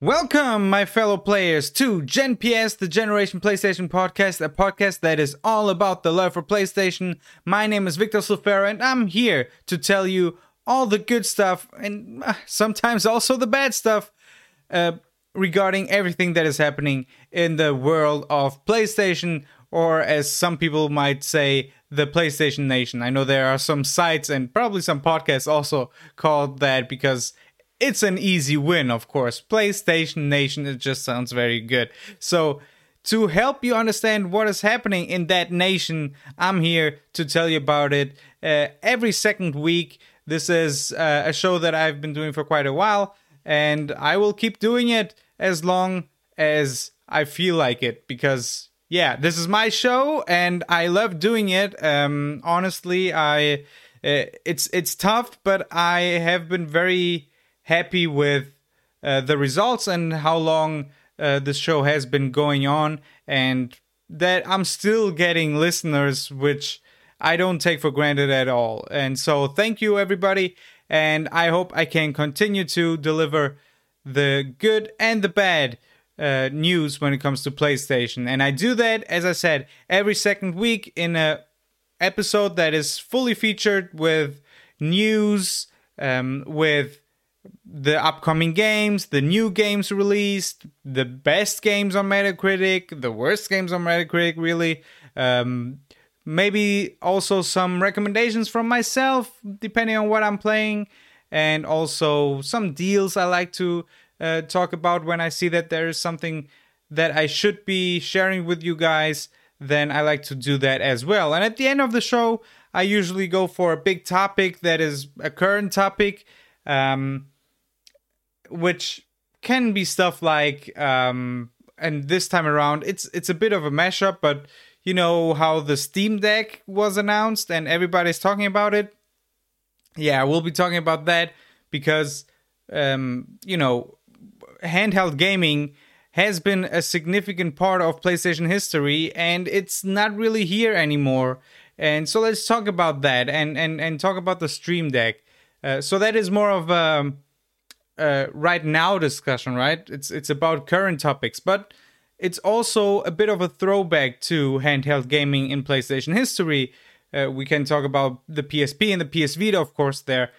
Welcome, my fellow players, to Gen PS, the Generation PlayStation podcast, a podcast that is all about the love for PlayStation. My name is Victor Sulfera, and I'm here to tell you all the good stuff and uh, sometimes also the bad stuff uh, regarding everything that is happening in the world of PlayStation, or as some people might say, the PlayStation Nation. I know there are some sites and probably some podcasts also called that because it's an easy win, of course. PlayStation Nation, it just sounds very good. So, to help you understand what is happening in that nation, I'm here to tell you about it uh, every second week. This is uh, a show that I've been doing for quite a while, and I will keep doing it as long as I feel like it because yeah, this is my show and I love doing it. Um, honestly, I uh, it's it's tough, but I have been very happy with uh, the results and how long uh, this show has been going on, and that I'm still getting listeners, which I don't take for granted at all. And so, thank you, everybody, and I hope I can continue to deliver the good and the bad uh, news when it comes to PlayStation. And I do that, as I said, every second week in a episode that is fully featured with news, um, with the upcoming games, the new games released, the best games on Metacritic, the worst games on Metacritic, really. Um, maybe also some recommendations from myself, depending on what I'm playing, and also some deals I like to uh, talk about when I see that there is something that I should be sharing with you guys. Then I like to do that as well. And at the end of the show, I usually go for a big topic that is a current topic. Um, which can be stuff like um and this time around it's it's a bit of a mashup but you know how the steam deck was announced and everybody's talking about it? Yeah we'll be talking about that because um you know handheld gaming has been a significant part of PlayStation history and it's not really here anymore. And so let's talk about that and and and talk about the steam deck. Uh, so that is more of a uh, right now discussion, right? It's it's about current topics, but it's also a bit of a throwback to handheld gaming in PlayStation history. Uh, we can talk about the PSP and the PS Vita, of course, there.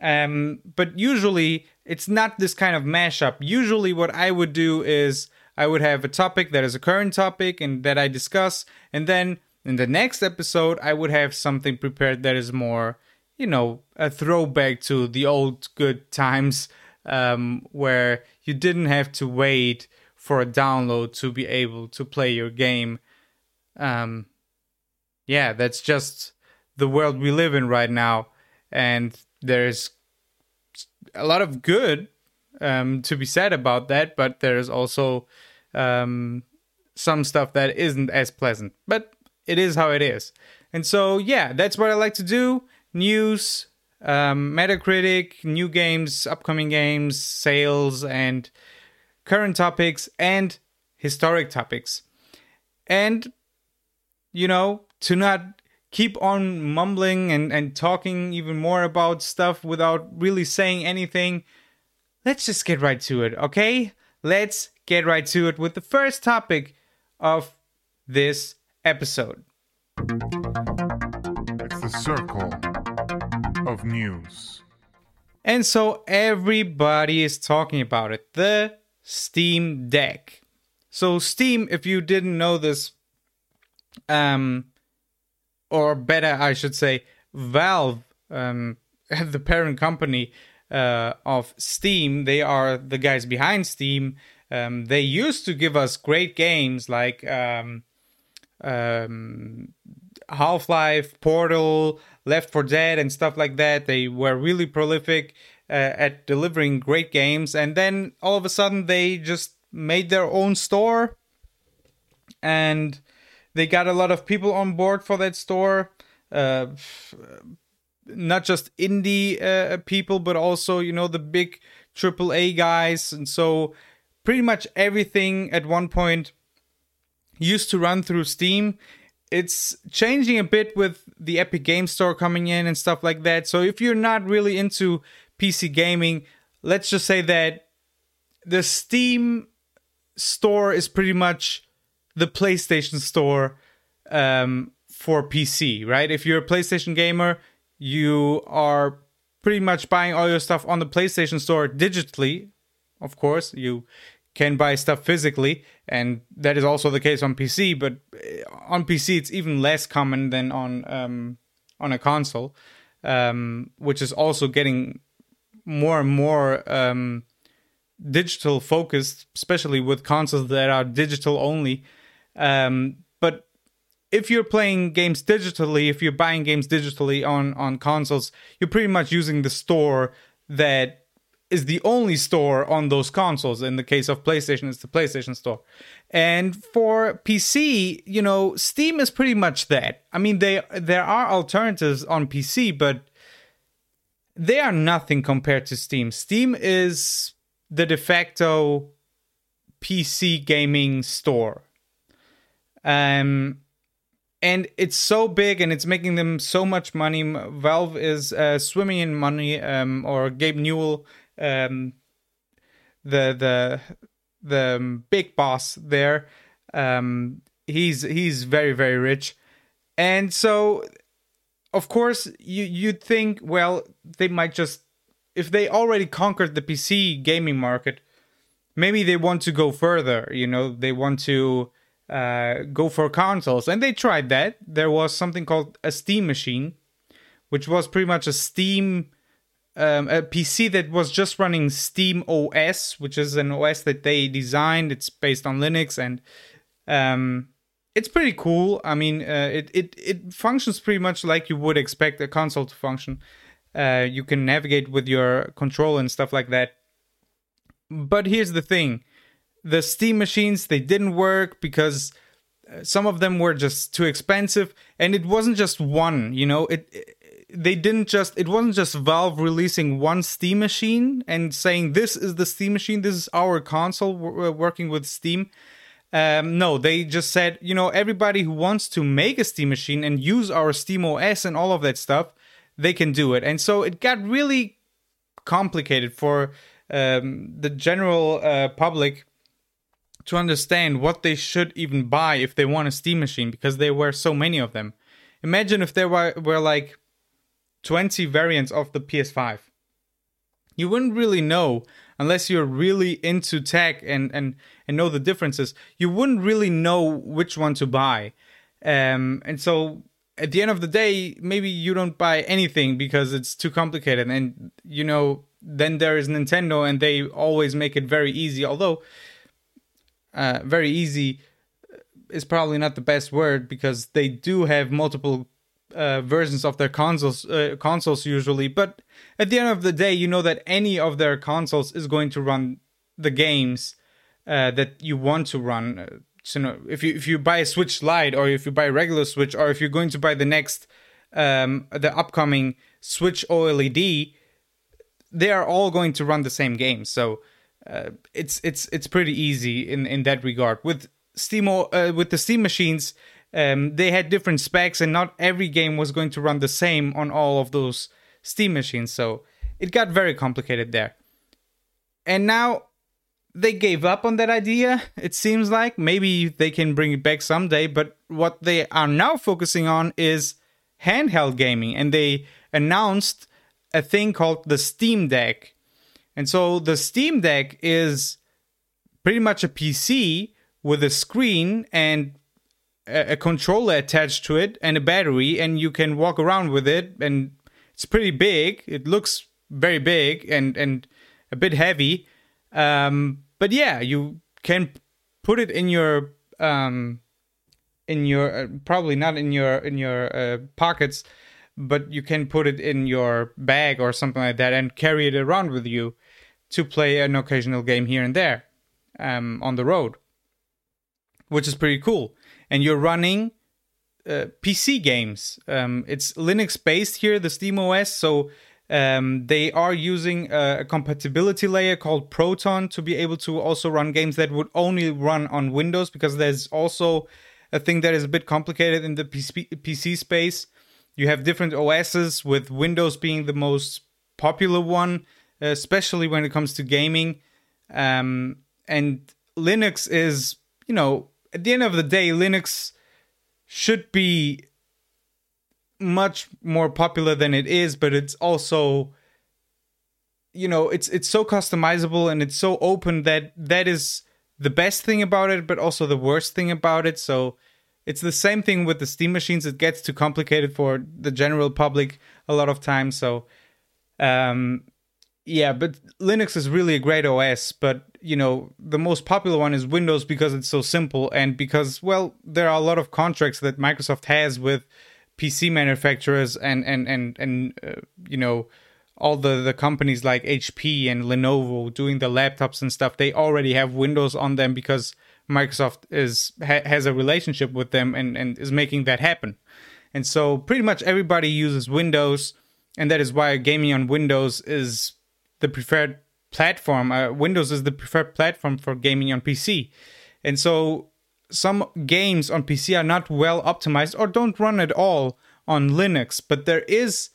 Um, but usually it's not this kind of mashup. Usually, what I would do is I would have a topic that is a current topic and that I discuss, and then in the next episode, I would have something prepared that is more, you know, a throwback to the old good times um, where you didn't have to wait for a download to be able to play your game. Um, yeah, that's just the world we live in right now, and there's a lot of good um, to be said about that, but there's also um, some stuff that isn't as pleasant. But it is how it is. And so, yeah, that's what I like to do. News, um, Metacritic, new games, upcoming games, sales, and current topics and historic topics. And, you know, to not keep on mumbling and, and talking even more about stuff without really saying anything, let's just get right to it, okay? Let's get right to it with the first topic of this episode. It's the circle of news. And so everybody is talking about it the Steam Deck. So, Steam, if you didn't know this, um, or better, I should say, Valve, um, the parent company uh, of Steam, they are the guys behind Steam. Um, they used to give us great games like um, um, Half Life, Portal, Left 4 Dead, and stuff like that. They were really prolific uh, at delivering great games, and then all of a sudden they just made their own store, and they got a lot of people on board for that store. Uh, not just indie uh, people, but also you know the big AAA guys, and so pretty much everything at one point used to run through Steam it's changing a bit with the Epic Game Store coming in and stuff like that. So if you're not really into PC gaming, let's just say that the Steam store is pretty much the PlayStation store um, for PC, right? If you're a PlayStation gamer, you are pretty much buying all your stuff on the PlayStation store digitally. Of course, you can buy stuff physically, and that is also the case on PC. But uh, on PC, it's even less common than on um, on a console, um, which is also getting more and more um, digital focused, especially with consoles that are digital only. Um, but if you're playing games digitally, if you're buying games digitally on on consoles, you're pretty much using the store that is the only store on those consoles. In the case of PlayStation, it's the PlayStation Store. And for PC, you know, Steam is pretty much that. I mean, they there are alternatives on PC, but they are nothing compared to Steam. Steam is the de facto PC gaming store. Um and it's so big and it's making them so much money. Valve is uh, swimming in money, um, or Gabe Newell um, the the the big boss there. Um, he's he's very very rich, and so of course you you'd think well they might just if they already conquered the PC gaming market, maybe they want to go further. You know they want to uh, go for consoles, and they tried that. There was something called a Steam machine, which was pretty much a Steam um, a PC that was just running Steam OS, which is an OS that they designed. It's based on Linux and um, it's pretty cool. I mean, uh, it it it functions pretty much like you would expect a console to function. Uh, you can navigate with your control and stuff like that. But here's the thing: the Steam machines they didn't work because uh, some of them were just too expensive, and it wasn't just one. You know, it, it they didn't just it wasn't just valve releasing one steam machine and saying this is the steam machine this is our console we're working with steam. Um, no they just said you know everybody who wants to make a steam machine and use our steam os and all of that stuff they can do it. And so it got really complicated for um, the general uh, public to understand what they should even buy if they want a steam machine because there were so many of them. Imagine if there were, were like 20 variants of the PS5. You wouldn't really know unless you're really into tech and, and, and know the differences. You wouldn't really know which one to buy. Um, and so at the end of the day, maybe you don't buy anything because it's too complicated. And, you know, then there is Nintendo and they always make it very easy. Although, uh, very easy is probably not the best word because they do have multiple uh, versions of their consoles uh, consoles usually but at the end of the day you know that any of their consoles is going to run the games uh, that you want to run. Uh, so you know, if you if you buy a switch lite or if you buy a regular switch or if you're going to buy the next um, the upcoming switch oled they are all going to run the same game. So uh, it's it's it's pretty easy in in that regard. With steam uh, with the steam machines um, they had different specs, and not every game was going to run the same on all of those Steam machines. So it got very complicated there. And now they gave up on that idea, it seems like. Maybe they can bring it back someday, but what they are now focusing on is handheld gaming. And they announced a thing called the Steam Deck. And so the Steam Deck is pretty much a PC with a screen and a, controller attached to it and a battery, and you can walk around with it. And it's pretty big. It looks very big and and a bit heavy. Um, but yeah, you can put it in your um, in your uh, probably not in your in your uh, pockets, but you can put it in your bag or something like that and carry it around with you to play an occasional game here and there um, on the road, which is pretty cool and you're running uh, PC games. Um, it's Linux based here, the Steam OS. So um, they are using a, a, compatibility layer called Proton to be able to also run games that would only run on Windows because there's also a thing that is a bit complicated in the PC, PC space. You have different OSs, with Windows being the most popular one, especially when it comes to gaming. Um, and Linux is, you know, at the end of the day, Linux should be much more popular than it is, but it's also you know, it's it's so customizable and it's so open that that is the best thing about it, but also the worst thing about it. So it's the same thing with the Steam machines. It gets too complicated for the general public a lot of times. So um yeah, but Linux is really a great OS, but you know, the most popular one is Windows because it's so simple and because well, there are a lot of contracts that Microsoft has with PC manufacturers and and and and uh, you know all the the companies like HP and Lenovo doing the laptops and stuff. They already have Windows on them because Microsoft is ha- has a relationship with them and and is making that happen. And so pretty much everybody uses Windows, and that is why gaming on Windows is the preferred platform. Uh, Windows is the preferred platform for gaming on PC. And so some games on PC are not well optimized or don't run at all on Linux, but there is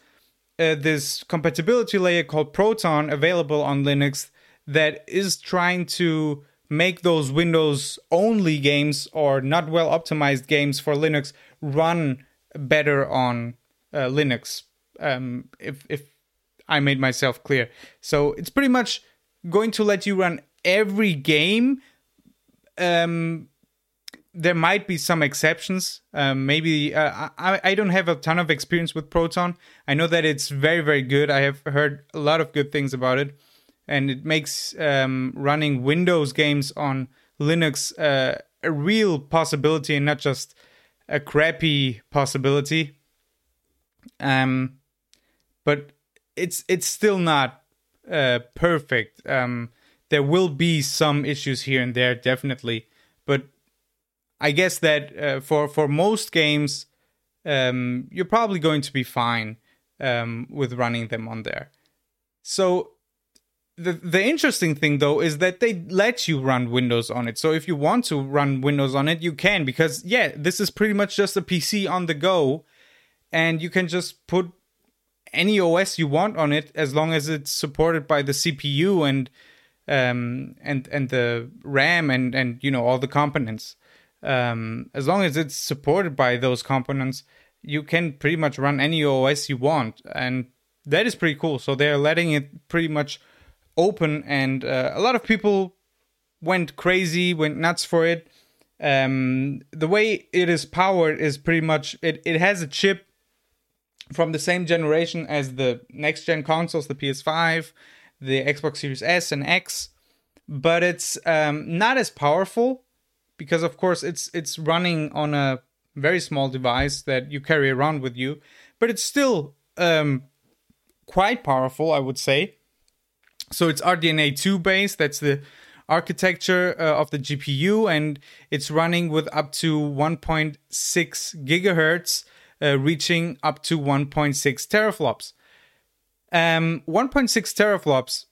uh, this compatibility layer called Proton available on Linux that is trying to make those Windows only games or not well optimized games for Linux run better on uh, Linux. Um, if if I made myself clear, so it's pretty much going to let you run every game um, there might be some exceptions. Um, maybe uh, I, I don't have a ton of experience with Proton. I know that it's very, very good. I have heard a lot of good things about it. And it makes um, running Windows games on Linux uh, a real possibility and not just a crappy possibility. Um, but it's it's still not uh, perfect. Um, there will be some issues here and there, definitely. But I guess that uh, for for most games, um, you're probably going to be fine um, with running them on there. So the the interesting thing though is that they let you run Windows on it. So if you want to run Windows on it, you can because yeah, this is pretty much just a PC on the go, and you can just put any OS you want on it as long as it's supported by the CPU and um and and the RAM and and you know all the components um, as long as it's supported by those components, you can pretty much run any OS you want, and that is pretty cool. So they're letting it pretty much open, and uh, a lot of people went crazy, went nuts for it. Um, the way it is powered is pretty much it. It has a chip from the same generation as the next gen consoles, the PS5, the Xbox Series S and X, but it's um, not as powerful because of course it's it's running on a very small device that you carry around with you, but it's still um, quite powerful, I would say. So it's RDNA 2 based. That's the architecture uh, of the GPU, and it's running with up to 1.6 gigahertz, uh, reaching up to 1.6 teraflops. Um, 1.6 teraflops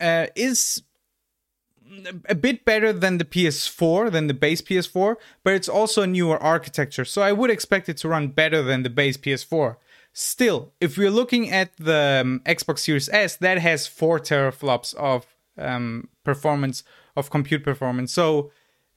uh, is a bit better than the PS4, than the base PS4, but it's also a newer architecture. So I would expect it to run better than the base PS4. Still, if we're looking at the um, Xbox Series S, that has four teraflops of um, performance, of compute performance. So,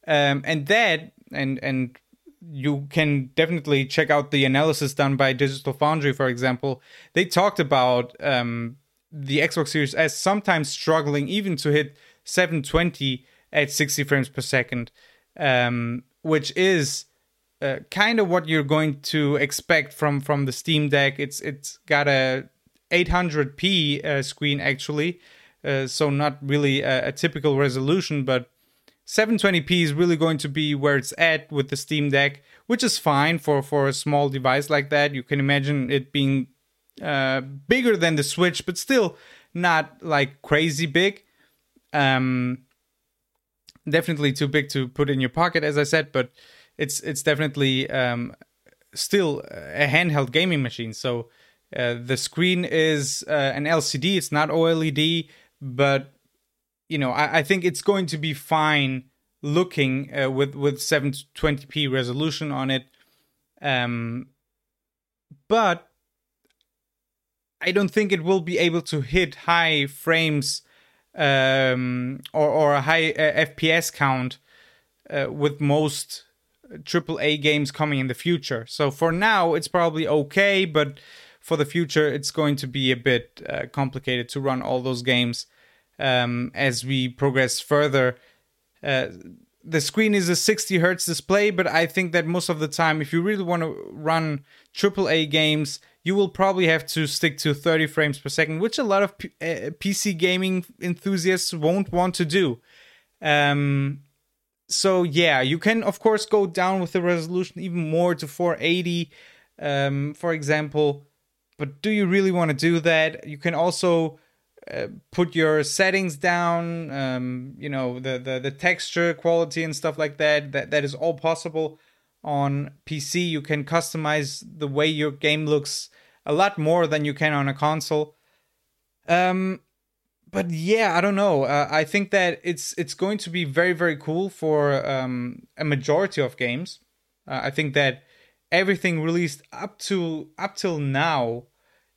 um, and that, and and you can definitely check out the analysis done by Digital Foundry, for example. They talked about um, the Xbox Series S sometimes struggling even to hit 720 at 60 frames per second, um, which is uh, kind of what you're going to expect from from the Steam Deck. It's it's got a 800p uh, screen actually, uh, so not really a, a, typical resolution, but 720p is really going to be where it's at with the Steam Deck, which is fine for for a small device like that. You can imagine it being uh, bigger than the Switch, but still not like crazy big. Um, definitely too big to put in your pocket, as I said, but it's it's definitely um, still a handheld gaming machine. So uh, the screen is uh, an LCD; it's not OLED, but you know I, I think it's going to be fine looking uh, with with 720p resolution on it. Um, but I don't think it will be able to hit high frames um, or or a high uh, FPS count uh, with most AAA games coming in the future. So for now, it's probably okay, but for the future, it's going to be a bit uh, complicated to run all those games um, as we progress further. Uh, the screen is a 60 hertz display, but I think that most of the time, if you really want to run AAA games, you will probably have to stick to 30 frames per second, which a lot of P- uh, PC gaming enthusiasts won't want to do. Um, so yeah, you can of course go down with the resolution even more to 480, um, for example. But do you really want to do that? You can also uh, put your settings down, um, you know, the, the the texture quality and stuff like that. That that is all possible on PC. You can customize the way your game looks a lot more than you can on a console. Um, but yeah, I don't know. Uh, I think that it's it's going to be very very cool for um, a majority of games. Uh, I think that everything released up to up till now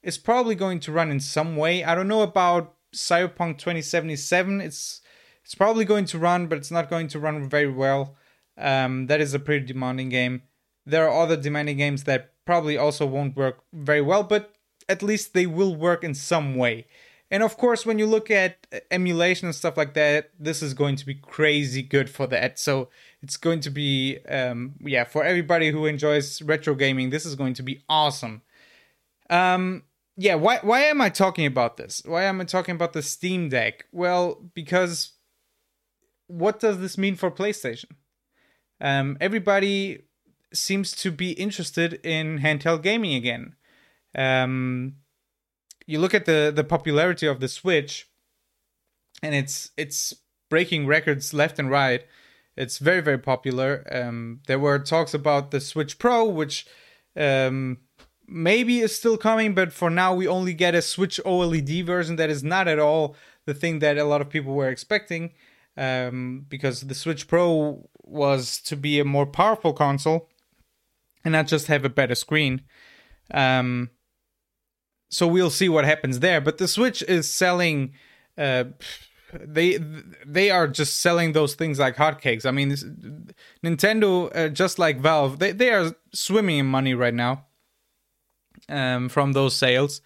is probably going to run in some way. I don't know about Cyberpunk 2077. It's it's probably going to run, but it's not going to run very well. Um, that is a pretty demanding game. There are other demanding games that probably also won't work very well, but at least they will work in some way. And of course, when you look at emulation and stuff like that, this is going to be crazy good for that. So it's going to be, um, yeah, for everybody who enjoys retro gaming, this is going to be awesome. Um, yeah, why why am I talking about this? Why am I talking about the Steam Deck? Well, because what does this mean for PlayStation? Um, everybody seems to be interested in handheld gaming again. Um, you look at the the popularity of the Switch, and it's it's breaking records left and right. It's very very popular. Um, there were talks about the Switch Pro, which um, maybe is still coming, but for now we only get a Switch OLED version that is not at all the thing that a lot of people were expecting. Um, because the Switch Pro was to be a more powerful console and not just have a better screen. Um, so we'll see what happens there. But the Switch is selling. Uh, they they are just selling those things like hotcakes. I mean, this, Nintendo, uh, just like Valve, they they are swimming in money right now. Um, from those sales,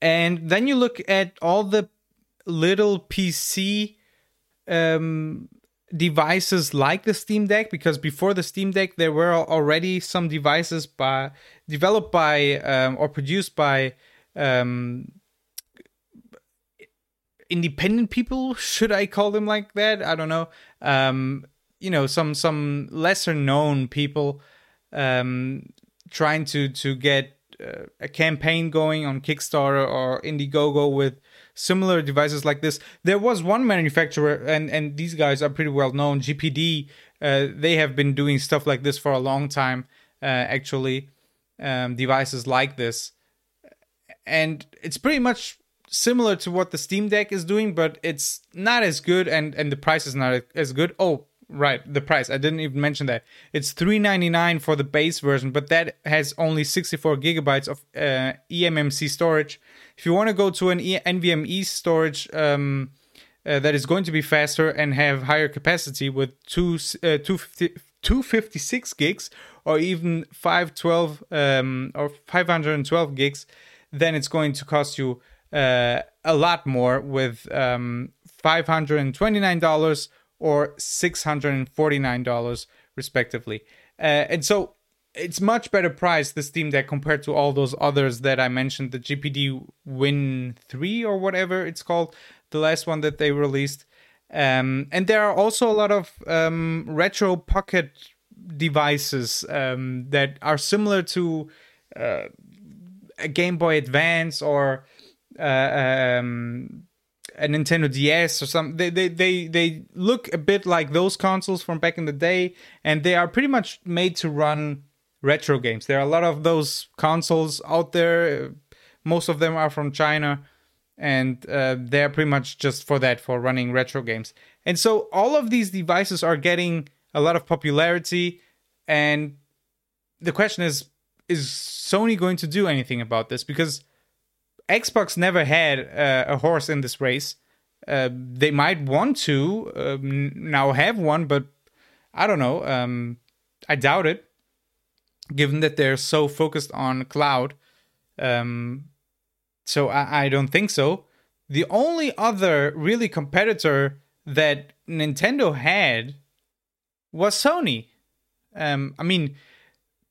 and then you look at all the little PC um, devices like the Steam Deck because before the Steam Deck there were already some devices by developed by um, or produced by um, independent people should I call them like that? I don't know. Um, you know some some lesser known people um, trying to to get uh, a campaign going on Kickstarter or Indiegogo with similar devices like this. There was one manufacturer, and and these guys are pretty well known. GPD. Uh, they have been doing stuff like this for a long time. Uh, actually, um, devices like this, and it's pretty much similar to what the Steam Deck is doing, but it's not as good, and and the price is not as good. Oh, right, the price. I didn't even mention that. It's three ninety nine for the base version, but that has only sixty four gigabytes of uh, eMMC storage if you want to go to an e- NVMe storage um, uh, that is going to be faster and have higher capacity with two, uh, 250, 256 gigs or even 512 um, or 512 gigs, then it's going to cost you uh, a lot more with um, $529 or $649 respectively. Uh, and so it's much better price the Steam Deck compared to all those others that I mentioned, the GPD Win 3 or whatever it's called, the last one that they released. Um, and there are also a lot of um, retro pocket devices um, that are similar to uh, a Game Boy Advance or uh, um, a Nintendo DS or something. They, they they they look a bit like those consoles from back in the day, and they are pretty much made to run retro games. There are a lot of those consoles out there. Most of them are from China, and uh, they're pretty much just for that, for running retro games. And so all of these devices are getting a lot of popularity. And the question is is Sony going to do anything about this? Because Xbox never had uh, a horse in this race. Uh, they might want to um, now have one, but I don't know. Um, I doubt it, given that they're so focused on cloud. Um, so I, I don't think so. The only other really competitor that Nintendo had was Sony. Um, I mean,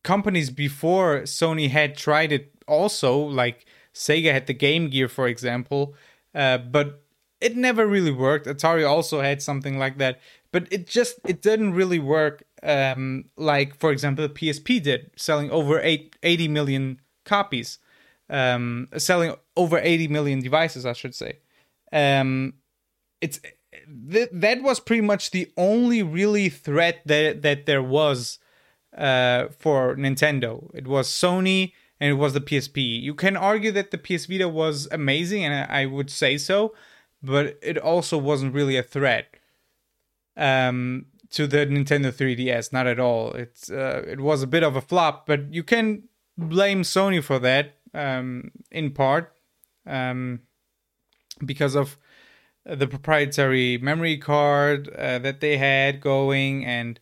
companies before Sony had tried it also, like Sega had the Game Gear, for example, uh, but it never really worked. Atari also had something like that, but it just it didn't really work. Um, like for example, the PSP did, selling over eight, 80 million copies, um, selling over 80 million devices, I should say. Um, it's th- that was pretty much the only really threat that that there was uh, for Nintendo. It was Sony and it was the PSP. You can argue that the PS Vita was amazing, and I, would say so, but it also wasn't really a threat um, to the Nintendo 3DS. Not at all. It's uh, it was a bit of a flop, but you can blame Sony for that um, in part um, because of the proprietary memory card uh, that they had going and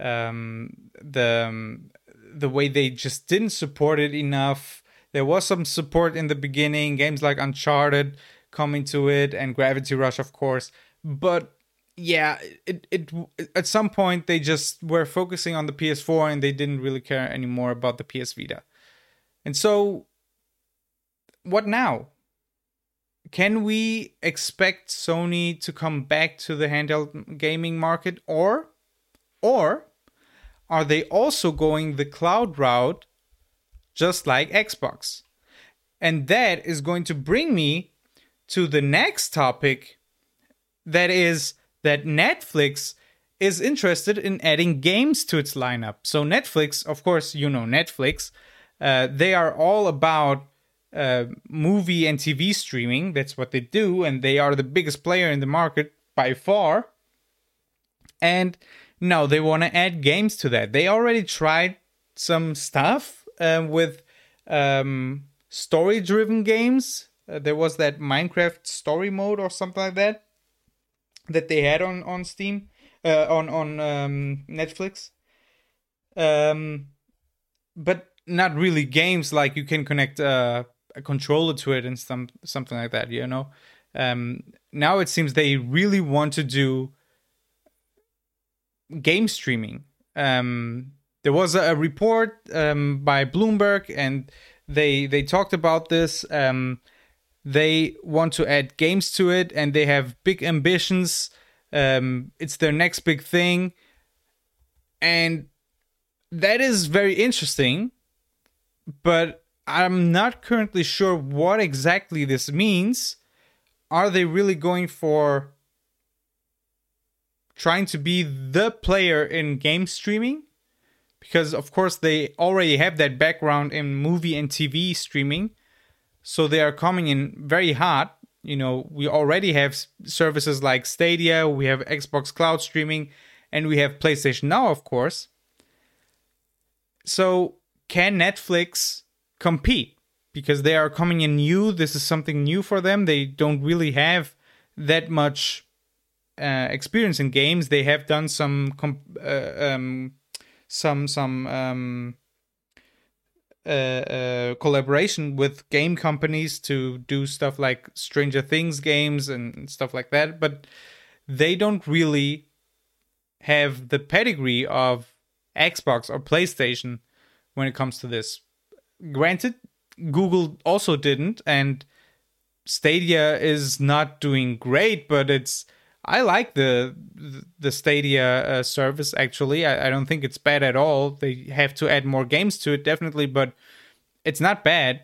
um, the um, the way they just didn't support it enough. There was some support in the beginning, games like Uncharted coming to it and Gravity Rush, of course, but yeah, it, it at some point they just were focusing on the PS4 and they didn't really care anymore about the PS Vita. And so what now? Can we expect Sony to come back to the handheld gaming market or or are they also going the cloud route just like Xbox? And that is going to bring me to the next topic that is that Netflix is interested in adding games to its lineup. So, Netflix, of course, you know Netflix, uh, they are all about uh, movie and TV streaming. That's what they do, and they are the biggest player in the market by far. And now they want to add games to that. They already tried some stuff uh, with um, story driven games. Uh, there was that Minecraft story mode or something like that that they had on on Steam, uh, on on um, Netflix. Um, but not really games like you can connect uh, a controller to it and some something like that. You know. Um, now it seems they really want to do game streaming. Um, there was a, report um, by Bloomberg, and they they talked about this. Um, they want to add games to it, and they have big ambitions. Um, it's their next big thing, and that is very interesting. But I'm not currently sure what exactly this means. Are they really going for trying to be the player in game streaming because of course they already have that background in movie and TV streaming. So they are coming in very hot you know we already have services like Stadia we have Xbox cloud streaming and we have PlayStation Now of course. So can Netflix compete? Because they are coming in new this is something new for them. They don't really have that much uh, experience in games. They have done some comp- uh, um, some some um, uh, uh, collaboration with game companies to do stuff like Stranger Things games and stuff like that, but they don't really have the pedigree of Xbox or PlayStation when it comes to this. Granted, Google also didn't, and Stadia is not doing great, but it's I like the the Stadia uh, service actually. I, I, don't think it's bad at all. They have to add more games to it definitely, but it's not bad.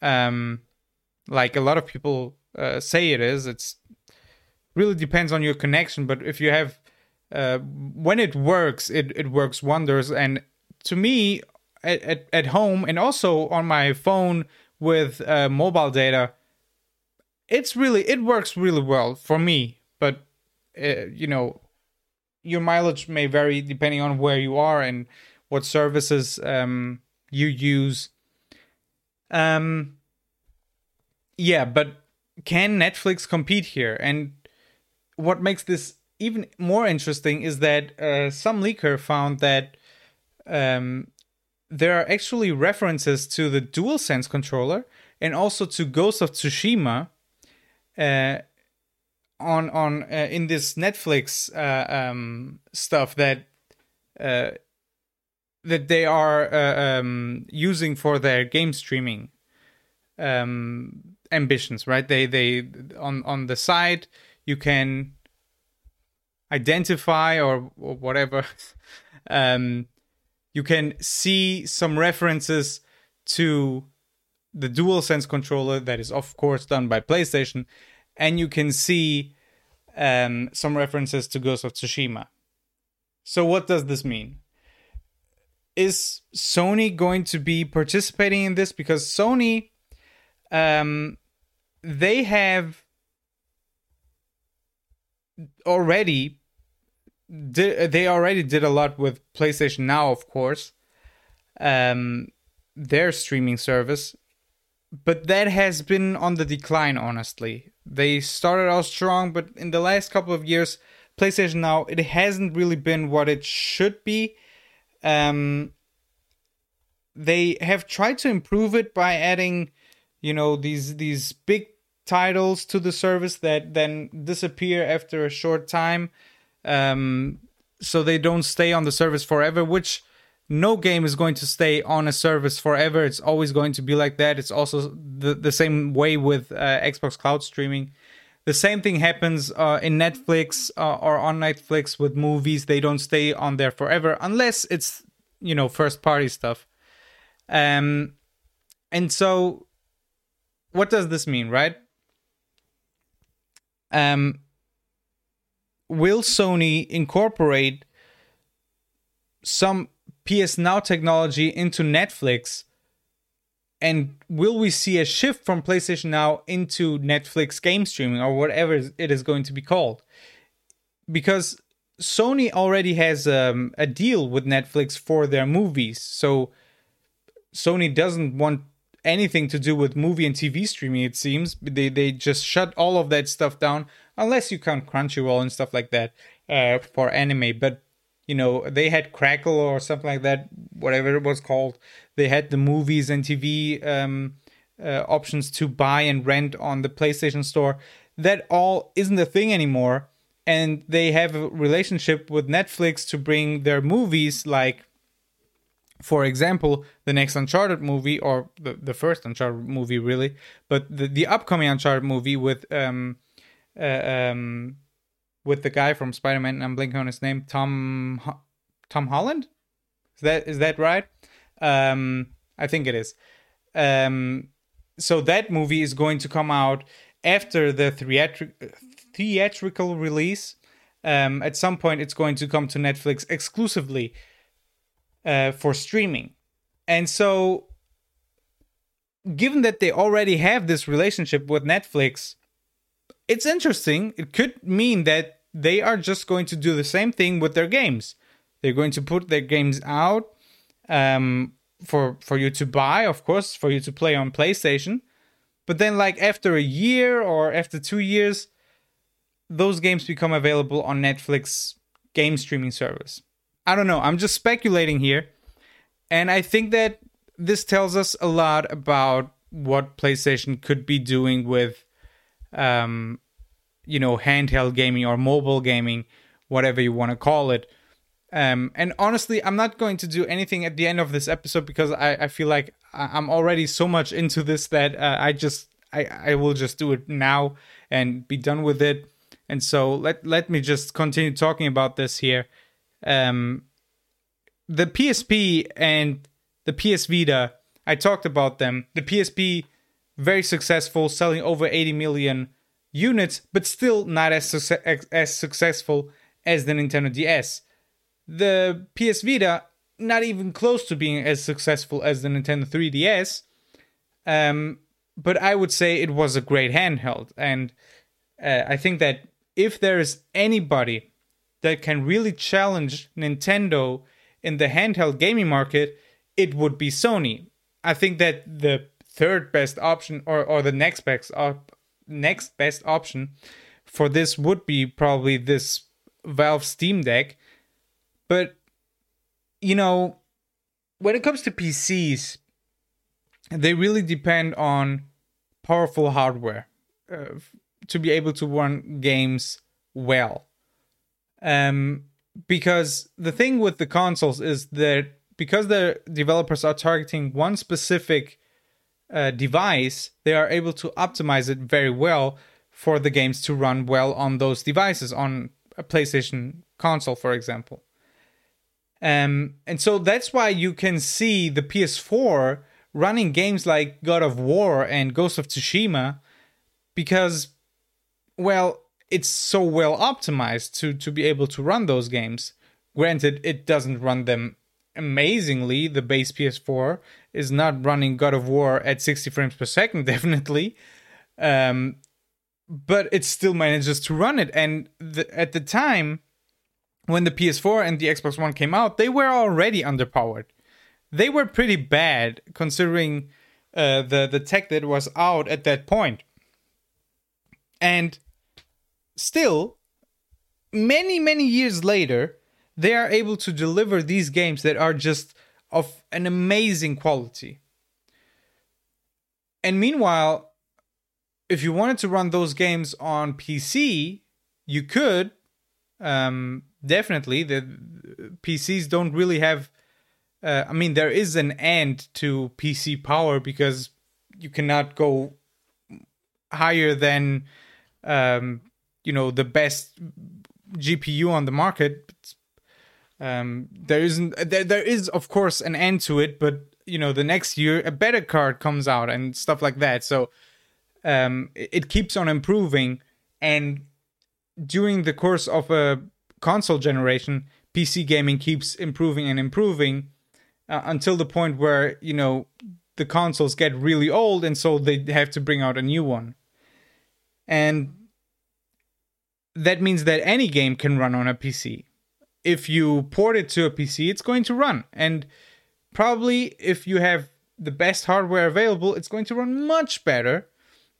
Um, like a lot of people uh, say it is. It's really depends on your connection, but if you have uh, when it works, it it works wonders. And to me, at at, at home and also on my phone with uh, mobile data, it's really it works really well for me uh, you know your mileage may vary depending on where you are and what services um, you use um yeah but can Netflix compete here? And what makes this even more interesting is that uh, some leaker found that um, there are actually references to the DualSense controller and also to Ghost of Tsushima uh, on on uh, in this Netflix uh, um, stuff that uh, that they are uh, um, using for their game streaming um, ambitions. Right? They they on on the side you can identify or, or whatever. um, you can see some references to the DualSense controller that is of course done by PlayStation, and you can see um, some references to Ghost of Tsushima. So what does this mean? Is Sony going to be participating in this? Because Sony, um, they have already they already did a lot with PlayStation Now, of course, um, their streaming service, but that has been on the decline. Honestly, they started out strong, but in the last couple of years, PlayStation Now it hasn't really been what it should be. Um, they have tried to improve it by adding, you know, these these big titles to the service that then disappear after a short time um, so they don't stay on the service forever, which no game is going to stay on a service forever. It's always going to be like that. It's also the, the same way with uh, Xbox Cloud streaming. The same thing happens uh, in Netflix uh, or on Netflix with movies. They don't stay on there forever unless it's, you know, first party stuff. Um, and so, what does this mean, right? Um, will Sony incorporate some PS Now technology into Netflix? And will we see a shift from PlayStation Now into Netflix game streaming or whatever it is going to be called? Because Sony already has um, a deal with Netflix for their movies. So Sony doesn't want anything to do with movie and TV streaming, it seems. They, they just shut all of that stuff down unless you count Crunchyroll and stuff like that uh, for anime. But you know, they had Crackle or something like that, whatever it was called. They had the movies and TV um, uh, options to buy and rent on the PlayStation Store. That all isn't a thing anymore. And they have a relationship with Netflix to bring their movies, like, for example, the next Uncharted movie, or the, the first Uncharted movie, really, but the, the upcoming Uncharted movie with um, uh, um, with the guy from Spider Man. I'm blinking on his name. Tom Tom Holland. Is that is that right? Um, I think it is. Um, so that movie is going to come out after the theatri- theatrical release. Um, at some point, it's going to come to Netflix exclusively uh, for streaming. And so, given that they already have this relationship with Netflix, it's interesting. It could mean that they are just going to do the same thing with their games. They're going to put their games out um, for for you to buy, of course, for you to play on PlayStation. But then, like after a year or after two years, those games become available on Netflix game streaming service. I don't know. I'm just speculating here, and I think that this tells us a lot about what PlayStation could be doing with um, you know, handheld gaming or mobile gaming, whatever you want to call it. Um, and honestly, I'm not going to do anything at the end of this episode because I, I feel like I'm already so much into this that uh, I just I, I will just do it now and be done with it. And so let let me just continue talking about this here. Um, the PSP and the PS Vita, I talked about them. The PSP very successful, selling over 80 million units, but still not as, as successful as the Nintendo DS. The PS Vita, not even close to being as successful as the Nintendo 3DS, um, but I would say it was a great handheld. And uh, I think that if there is anybody that can really challenge Nintendo in the handheld gaming market, it would be Sony. I think that the third best option or, or the next best op- next best option for this would be probably this Valve Steam Deck. But you know, when it comes to PCs, they really depend on powerful hardware uh, to be able to run games well. Um, because the thing with the consoles is that because the developers are targeting one specific uh, device, they are able to optimize it very well for the games to run well on those devices, on a PlayStation console, for example. Um, and so that's why you can see the PS4 running games like God of War and Ghost of Tsushima because, well, it's so well optimized to to be able to run those games. Granted, it doesn't run them amazingly. The base PS4 is not running God of War at 60 frames per second, definitely. Um, but it still manages to run it. And the, at the time when the PS4 and the Xbox One came out, they were already underpowered. They were pretty bad considering uh, the the tech that was out at that point. And still, many, many years later, they are able to deliver these games that are just of an amazing quality. And meanwhile, if you wanted to run those games on PC, you could. Um, definitely, the PCs don't really have. Uh, I mean, there is an end to PC power because you cannot go higher than um, you know the best GPU on the market. Um, there isn't there, there is of course an end to it, but you know the next year a better card comes out and stuff like that. So um, it, it keeps on improving, and during the course of a console generation, PC gaming keeps improving and improving uh, until the point where you know the consoles get really old, and so they have to bring out a new one. And that means that any game can run on a PC. If you port it to a PC, it's going to run. And probably if you have the best hardware available, it's going to run much better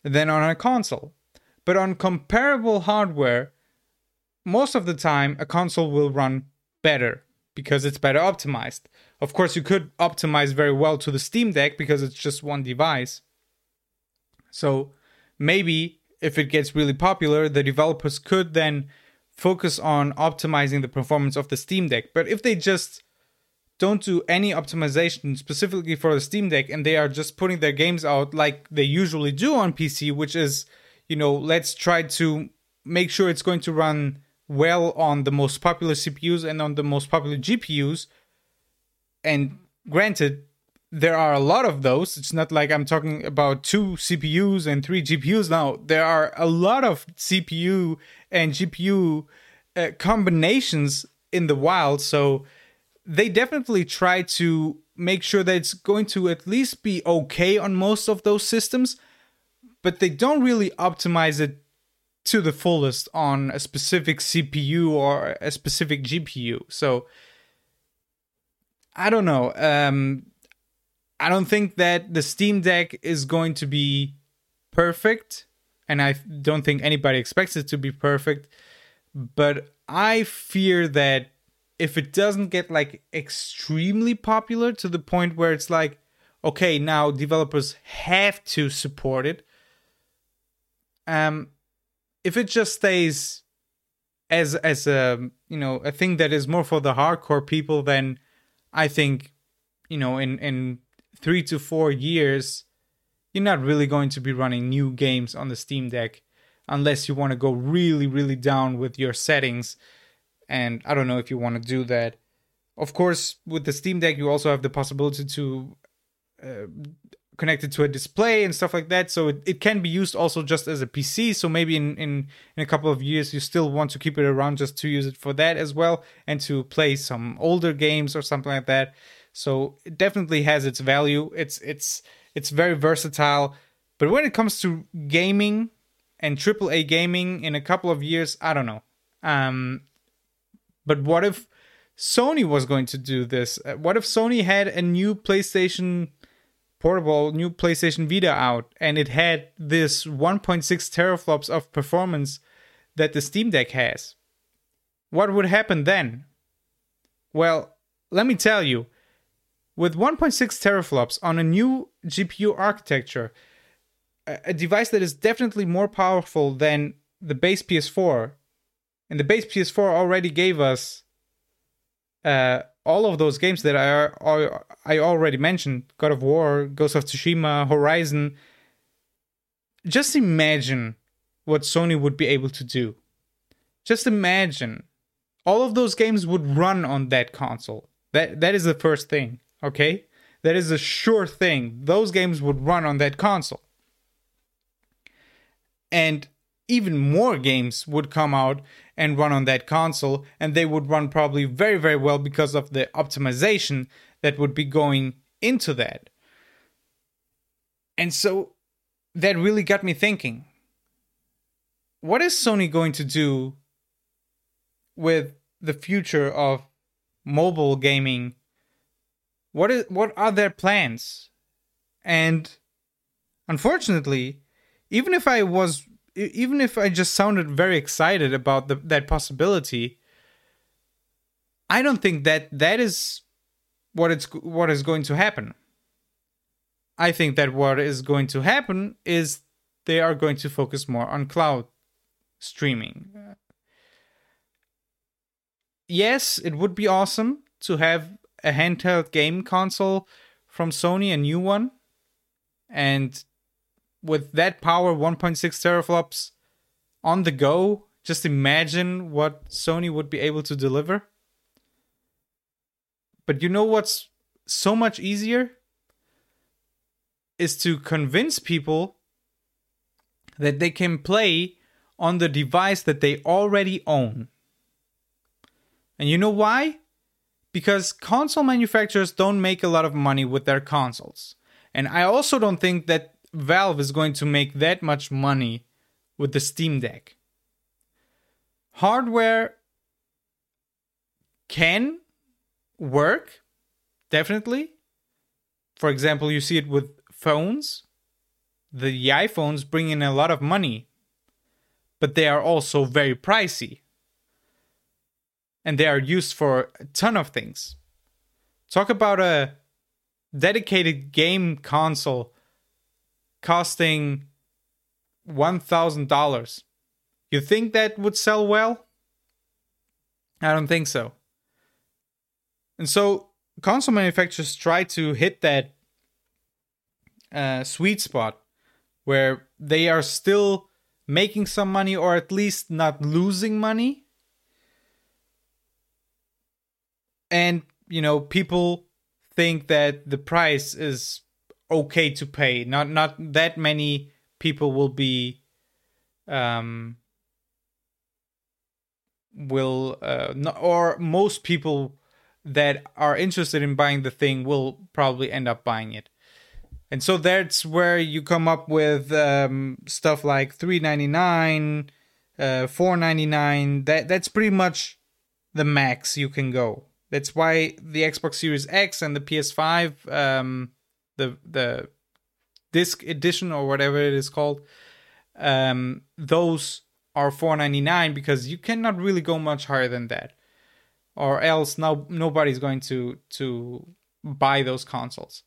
than on a console. But on comparable hardware, most of the time a console will run better because it's better optimized. Of course, you could optimize very well to the Steam Deck because it's just one device. So maybe if it gets really popular, the developers could then focus on optimizing the performance of the Steam Deck. But if they just don't do any optimization specifically for the Steam Deck and they are just putting their games out like they usually do on PC, which is, you know, let's try to make sure it's going to run well on the most popular CPUs and on the most popular GPUs. And granted, there are a lot of those. It's not like I'm talking about two CPUs and three GPUs now. There are a lot of CPU and GPU uh, combinations in the wild. So they definitely try to make sure that it's going to at least be okay on most of those systems, but they don't really optimize it to the fullest on a specific CPU or a specific GPU. So I don't know. Um, I don't think that the Steam Deck is going to be perfect, and I don't think anybody expects it to be perfect. But I fear that if it doesn't get like extremely popular to the point where it's like, okay, now developers have to support it. Um, if it just stays as as a you know a thing that is more for the hardcore people, then I think you know in in three to four years, you're not really going to be running new games on the Steam Deck unless you want to go really, really down with your settings. And I don't know if you want to do that. Of course, with the Steam Deck, you also have the possibility to uh, connect it to a display and stuff like that. So it, it can be used also just as a PC. So maybe in, in, in a couple of years, you still want to keep it around just to use it for that as well and to play some older games or something like that. So it definitely has its value. It's it's it's very versatile. But when it comes to gaming and AAA gaming in a couple of years, I don't know. Um, but what if Sony was going to do this? Uh, what if Sony had a new PlayStation portable new PlayStation Vita out and it had this 1.6 teraflops of performance that the Steam Deck has, what would happen then? Well, let me tell you, with 1.6 teraflops on a new GPU architecture, a device that is definitely more powerful than the base PS4, and the base PS4 already gave us uh, all of those games that I I already mentioned: God of War, Ghost of Tsushima, Horizon. Just imagine what Sony would be able to do. Just imagine all of those games would run on that console. That that is the first thing, okay? That is a sure thing. Those games would run on that console. And even more games would come out and run on that console, and they would run probably very, very well because of the optimization that would be going into that. And so that really got me thinking what is Sony going to do with the future of mobile gaming? What is what are their plans? And unfortunately, even if I was even if I just sounded very excited about the, that possibility, I don't think that that is what it's what is going to happen. I think that what is going to happen is they are going to focus more on cloud streaming. Yes, it would be awesome to have a handheld game console from Sony, a new one, and with that power 1.6 teraflops on the go just imagine what sony would be able to deliver. But you know what's so much easier? Is to convince people that they can play on the device that they already own. And you know why because console manufacturers don't make a lot of money with their consoles and i also don't think that Valve is going to make that much money with the Steam Deck. Hardware can work, definitely. For example, you see it with phones. The iPhones bring in a lot of money, but they are also very pricey. And they are used for a ton of things. Talk about a dedicated game console costing $1,000. You think that would sell well? I don't think so. And so console manufacturers try to hit that uh, sweet spot where they are still making some money or at least not losing money. And, you know, people think that the price is okay to pay. Not not that many people will be um will uh not, or most people that are interested in buying the thing will probably end up buying it. And so that's where you come up with um, stuff like 399 uh 499 that that's pretty much the max you can go. That's why the Xbox Series X and the PS5 um the the disc edition or whatever it is called um those are 499 because you cannot really go much higher than that. Or else now nobody's going to to buy those consoles.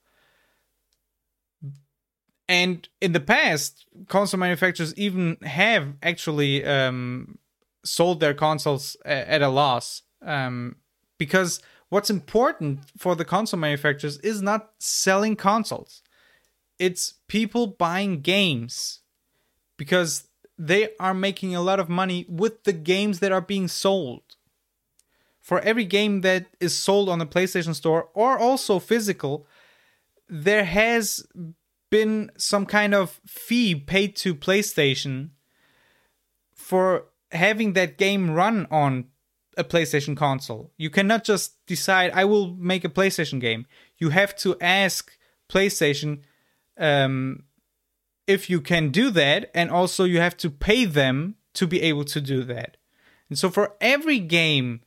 And in the past console manufacturers even have actually um sold their consoles at a loss um because what's important for the console manufacturers is not selling consoles. It's people buying games because they are making a lot of money with the games that are being sold. For every game that is sold on the PlayStation Store or also physical, there has been some kind of fee paid to PlayStation for having that game run on a PlayStation console. You cannot just decide I will make a PlayStation game. You have to ask PlayStation um, if you can do that, and also you have to pay them to be able to do that. And so for every game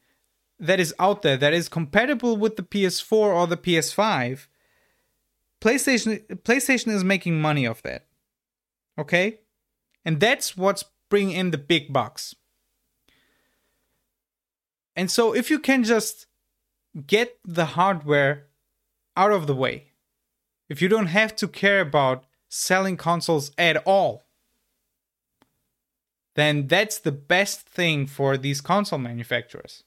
that is out there that is compatible with the PS4 or the PS5, PlayStation PlayStation is making money off that. Okay? And that's what's bringing in the big bucks. And so if you can just get the hardware out of the way, if you don't have to care about selling consoles at all, then that's the best thing for these console manufacturers.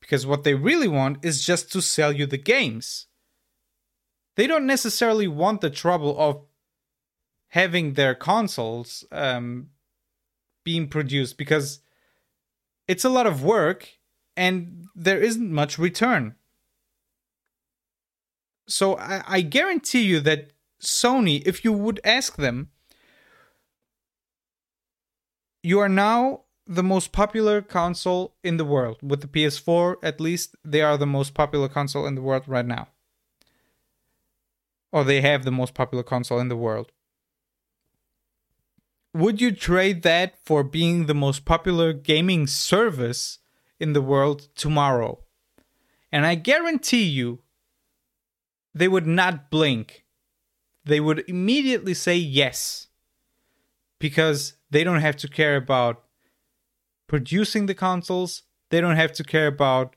Because what they really want is just to sell you the games. They don't necessarily want the trouble of having their consoles um, being produced because it's a lot of work and there isn't much return. So I, I guarantee you that Sony, if you would ask them, you are now the most popular console in the world. With the PS4, at least, they are the most popular console in the world right now. Or they have the most popular console in the world. Would you trade that for being the most popular gaming service in the world tomorrow? And I guarantee you, they would not blink. They would immediately say yes. Because they don't have to care about producing the consoles, they don't have to care about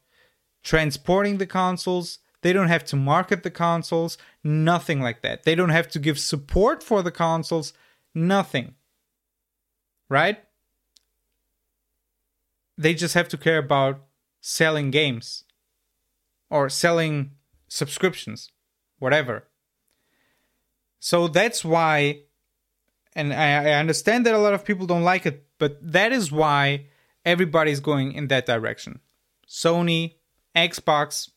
transporting the consoles, they don't have to market the consoles, nothing like that. They don't have to give support for the consoles, nothing. Right? They just have to care about selling games or selling subscriptions, whatever. So that's why, and I, I understand that a lot of people don't like it, but that is why everybody's going in that direction. Sony, Xbox,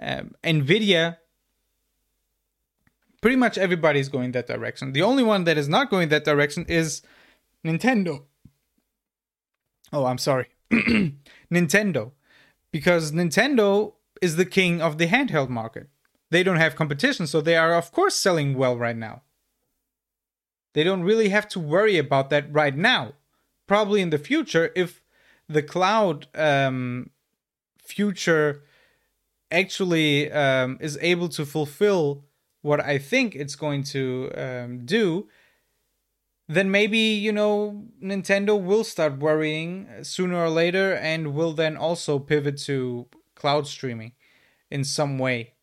um, Nvidia, pretty much everybody's going that direction. The only one that is not going that direction is Nintendo. Oh, I'm sorry. Nintendo. Because Nintendo is the king of the handheld market. They don't have competition, so they are, of course, selling well right now. They don't really have to worry about that right now probably in the future if the cloud um, future actually um, is able to fulfill what I think it's going to um, do, then maybe, you know, Nintendo will start worrying sooner or later and will then also pivot to cloud streaming in some way.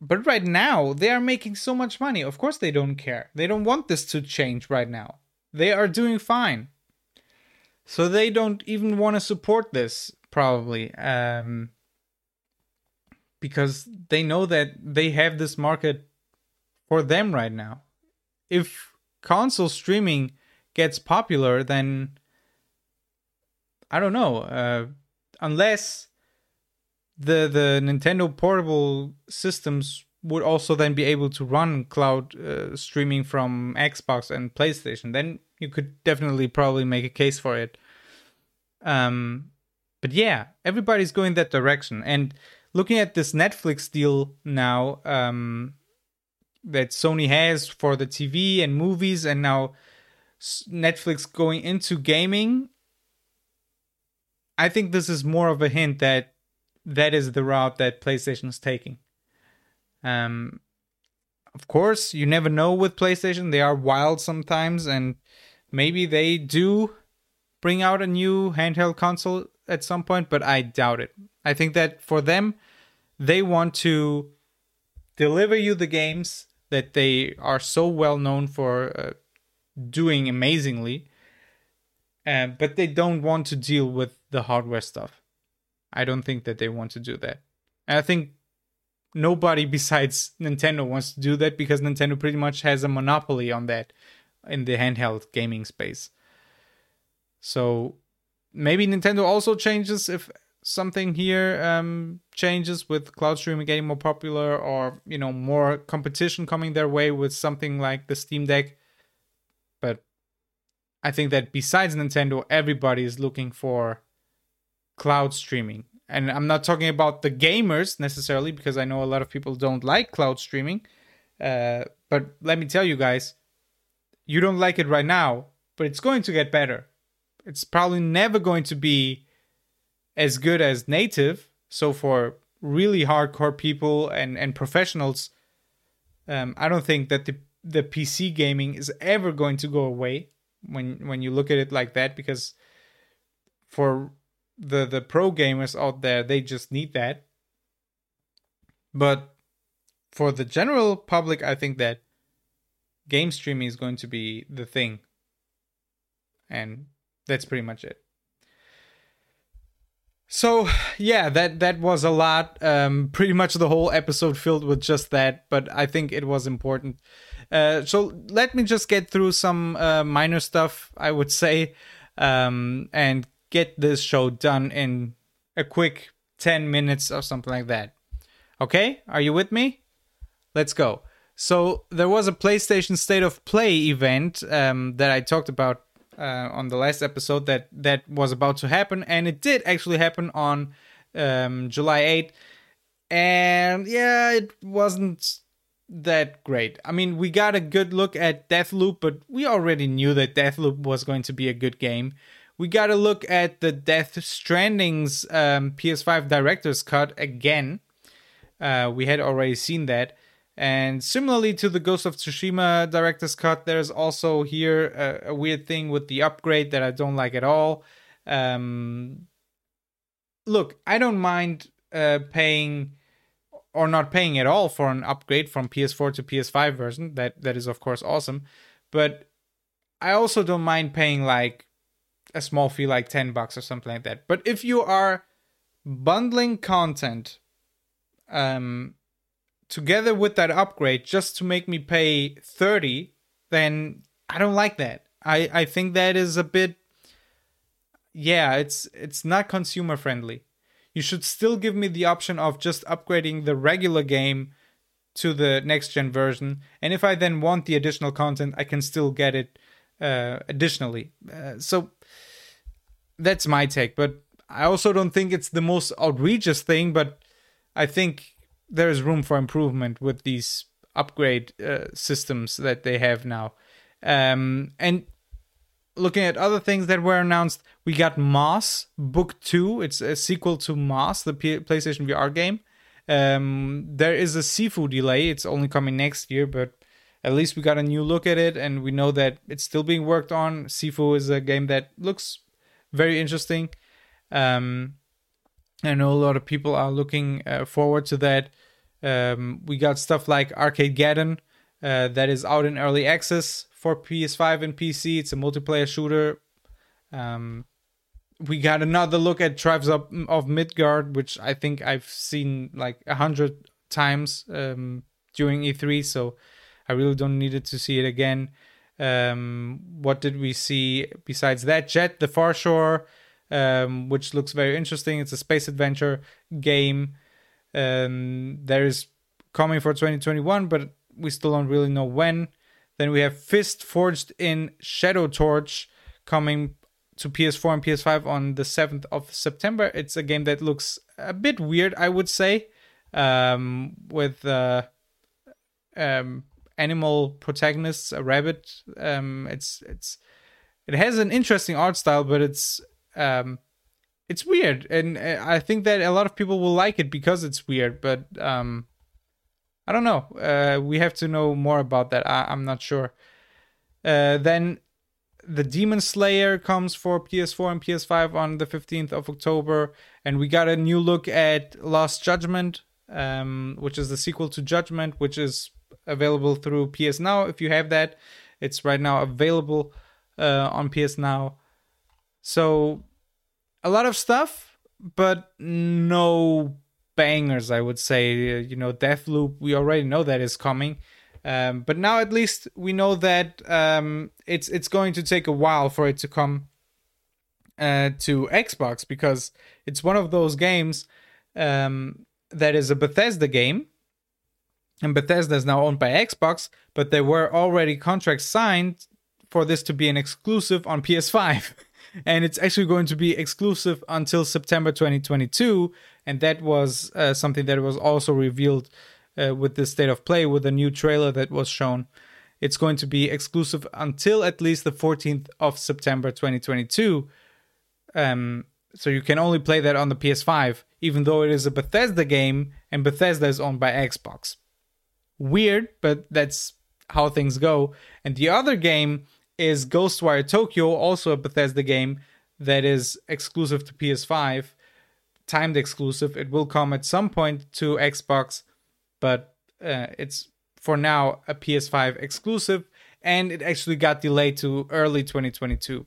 But right now, they are making so much money. Of course, they don't care. They don't want this to change right now. They are doing fine. So they don't even want to support this, probably. Um, because they know that they have this market for them right now. If console streaming gets popular, then I don't know. Uh, unless the the Nintendo portable systems would also then be able to run cloud uh, streaming from Xbox and PlayStation, then you could definitely probably make a case for it. Um, but yeah, everybody's going that direction. And looking at this Netflix deal now um, that Sony has for the TV and movies, and now Netflix going into gaming, I think this is more of a hint that that is the route that PlayStation is taking. Um, of course, you never know with PlayStation; they are wild sometimes, and maybe they do bring out a new handheld console at some point, but I doubt it. I think that for them, they want to deliver you the games that they are so well known for uh, doing amazingly, uh, but they don't want to deal with the hardware stuff. I don't think that they want to do that. And I think nobody besides Nintendo wants to do that because Nintendo pretty much has a monopoly on that in the handheld gaming space. So maybe Nintendo also changes if something here um, changes with cloud streaming getting more popular or you know more competition coming their way with something like the Steam Deck. But I think that besides Nintendo, everybody is looking for cloud streaming. And I'm not talking about the gamers necessarily because I know a lot of people don't like cloud streaming. Uh, but let me tell you guys, you don't like it right now, but it's going to get better it's probably never going to be as good as native. So for really hardcore people and and professionals, Um, I don't think that the the PC gaming is ever going to go away when when you look at it like that because for the the pro gamers out there they just need that. But for the general public i think that game streaming is going to be the thing. And that's pretty much it so yeah that that was a lot. Um pretty much the whole episode filled with just that but i think it was important. Uh so let me just get through some uh, minor stuff i would say um and get this show done in a quick 10 minutes or something like that. Okay? Are you with me? Let's go. So there was a playstation state of play event um that i talked about uh, on the last episode that that was about to happen, and it did actually happen on um, July 8th. And yeah, it wasn't that great. I mean, we got a good look at Deathloop, but we already knew that Deathloop was going to be a good game. We got a look at the Death Stranding's um, PS5 Director's Cut again. Uh, we had already seen that. And similarly to the Ghost of Tsushima director's cut, there's also here a, a weird thing with the upgrade that I don't like at all. Um, look, I don't mind uh, paying or not paying at all for an upgrade from PS4 to PS5 version. That that is of course awesome, but I also don't mind paying like a small fee, like ten bucks or something like that. But if you are bundling content, um, together with that upgrade just to make me pay 30 then i don't like that. I i think that is a bit yeah it's it's not consumer friendly. You should still give me the option of just upgrading the regular game to the next gen version and if i then want the additional content i can still get it uh, additionally. Uh, so that's my take but i also don't think it's the most outrageous thing but i think there is room for improvement with these upgrade uh, systems that they have now. Um, and looking at other things that were announced, we got Moss Book 2. It's a sequel to Moss, the P- PlayStation VR game. Um, there is a Sifu delay. It's only coming next year, but at least we got a new look at it and we know that it's still being worked on. Sifu is a game that looks very interesting. Um, I know a lot of people are looking uh, forward to that. Um, we got stuff like Arcadegeddon uh, that is out in early access for PS5 and PC. It's a multiplayer shooter. Um, we got another look at Tribes of, of Midgard, which I think I've seen like a hundred times um, during E3, so I really don't need it to see it again. Um, what did we see besides that? Jett the Far Shore, um, which looks very interesting. It's a space adventure game. Um, there is coming for 2021, but we still don't really know when. Then we have Fist Forged in Shadow Torch coming to PS4 and PS5 on the 7th of September. It's a game that looks a bit weird, I would say, um, with uh, um, animal protagonists, a rabbit. Um, it's it's it has an interesting art style, but it's um, it's weird, and uh, I think that a lot of people will like it because it's weird. But um, I don't know. Uh, we have to know more about that. I- am not sure. Uh, then the Demon Slayer comes for PS4 and PS5 on the 15th of October, and we got a new look at Lost Judgment, um, which is the sequel to Judgment, which is available through PS Now. If you have that, it's right now available uh, on PS Now. So a lot of stuff, but no bangers. I would say, you know, Deathloop. We already know that is coming. Um, but now at least we know that um, it's it's going to take a while for it to come uh, to Xbox because it's one of those games um, that is a Bethesda game, and Bethesda is now owned by Xbox. But there were already contracts signed for this to be an exclusive on PS5. and it's actually going to be exclusive until September 2022. And that was uh, something that was also revealed uh, with the state of play with a new trailer that was shown. It's going to be exclusive until at least the 14th of September 2022. Um, so you can only play that on the PS5, even though it is a Bethesda game and Bethesda is owned by Xbox. weird, but that's how things go. And the other game is Ghostwire Tokyo, also a Bethesda game that is exclusive to PS5, timed exclusive. It will come at some point to Xbox, but uh, it's for now a PS5 exclusive, and it actually got delayed to early 2022.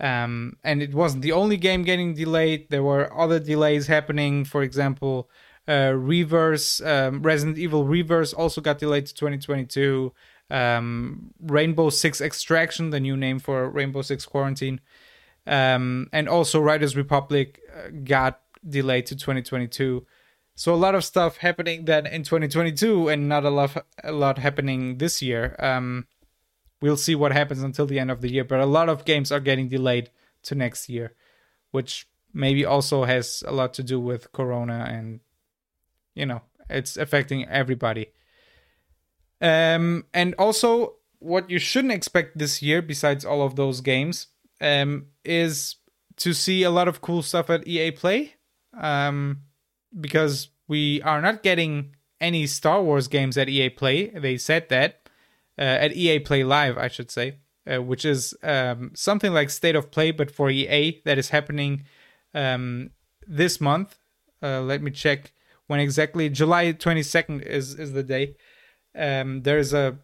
Um, and it wasn't the only game getting delayed. There were other delays happening. For example, uh, ReVerse, um, Resident Evil ReVerse also got delayed to 2022. Um, Rainbow Six Extraction, the new name for Rainbow Six Quarantine, um, and also Riders Republic uh, got delayed to 2022. So a lot of stuff happening then in 2022, and not a lot a lot happening this year. Um, we'll see what happens until the end of the year, but a lot of games are getting delayed to next year, which maybe also has a lot to do with Corona and you know it's affecting everybody. Um, and also, what you shouldn't expect this year, besides all of those games, um, is to see a lot of cool stuff at EA Play. Um, because we are not getting any Star Wars games at EA Play. They said that uh, at EA Play Live, I should say, uh, which is um, something like State of Play, but for EA that is happening um, this month. Uh, let me check when exactly. July 22nd is is the day. Um, there's a